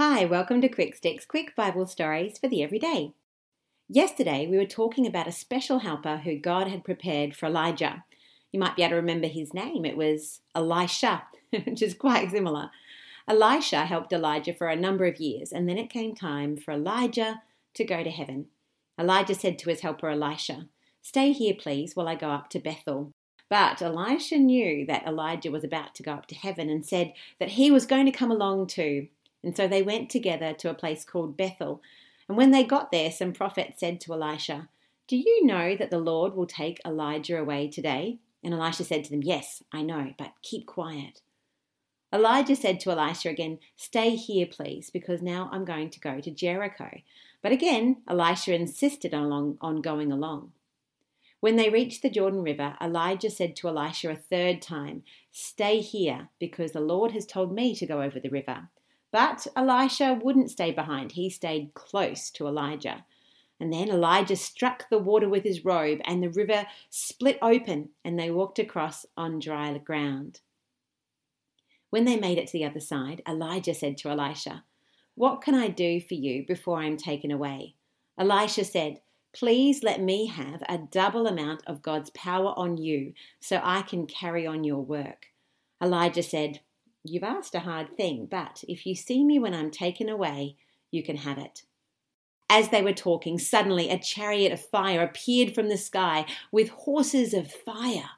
Hi, welcome to Quick Sticks Quick Bible Stories for the Everyday. Yesterday we were talking about a special helper who God had prepared for Elijah. You might be able to remember his name. It was Elisha, which is quite similar. Elisha helped Elijah for a number of years, and then it came time for Elijah to go to heaven. Elijah said to his helper Elisha, Stay here, please, while I go up to Bethel. But Elisha knew that Elijah was about to go up to heaven and said that he was going to come along too. And so they went together to a place called Bethel. And when they got there, some prophets said to Elisha, Do you know that the Lord will take Elijah away today? And Elisha said to them, Yes, I know, but keep quiet. Elijah said to Elisha again, Stay here, please, because now I'm going to go to Jericho. But again, Elisha insisted on, on going along. When they reached the Jordan River, Elijah said to Elisha a third time, Stay here, because the Lord has told me to go over the river. But Elisha wouldn't stay behind. He stayed close to Elijah. And then Elijah struck the water with his robe, and the river split open, and they walked across on dry ground. When they made it to the other side, Elijah said to Elisha, What can I do for you before I am taken away? Elisha said, Please let me have a double amount of God's power on you so I can carry on your work. Elijah said, You've asked a hard thing, but if you see me when I'm taken away, you can have it. As they were talking, suddenly a chariot of fire appeared from the sky with horses of fire.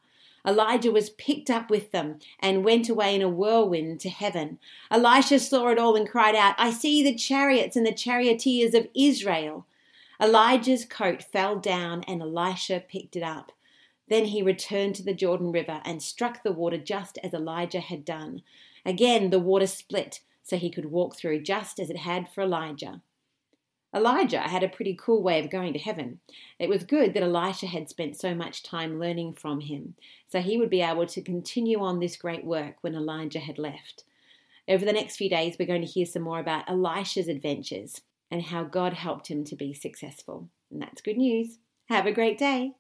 Elijah was picked up with them and went away in a whirlwind to heaven. Elisha saw it all and cried out, I see the chariots and the charioteers of Israel. Elijah's coat fell down and Elisha picked it up. Then he returned to the Jordan River and struck the water just as Elijah had done. Again, the water split so he could walk through just as it had for Elijah. Elijah had a pretty cool way of going to heaven. It was good that Elisha had spent so much time learning from him, so he would be able to continue on this great work when Elijah had left. Over the next few days, we're going to hear some more about Elisha's adventures and how God helped him to be successful. And that's good news. Have a great day.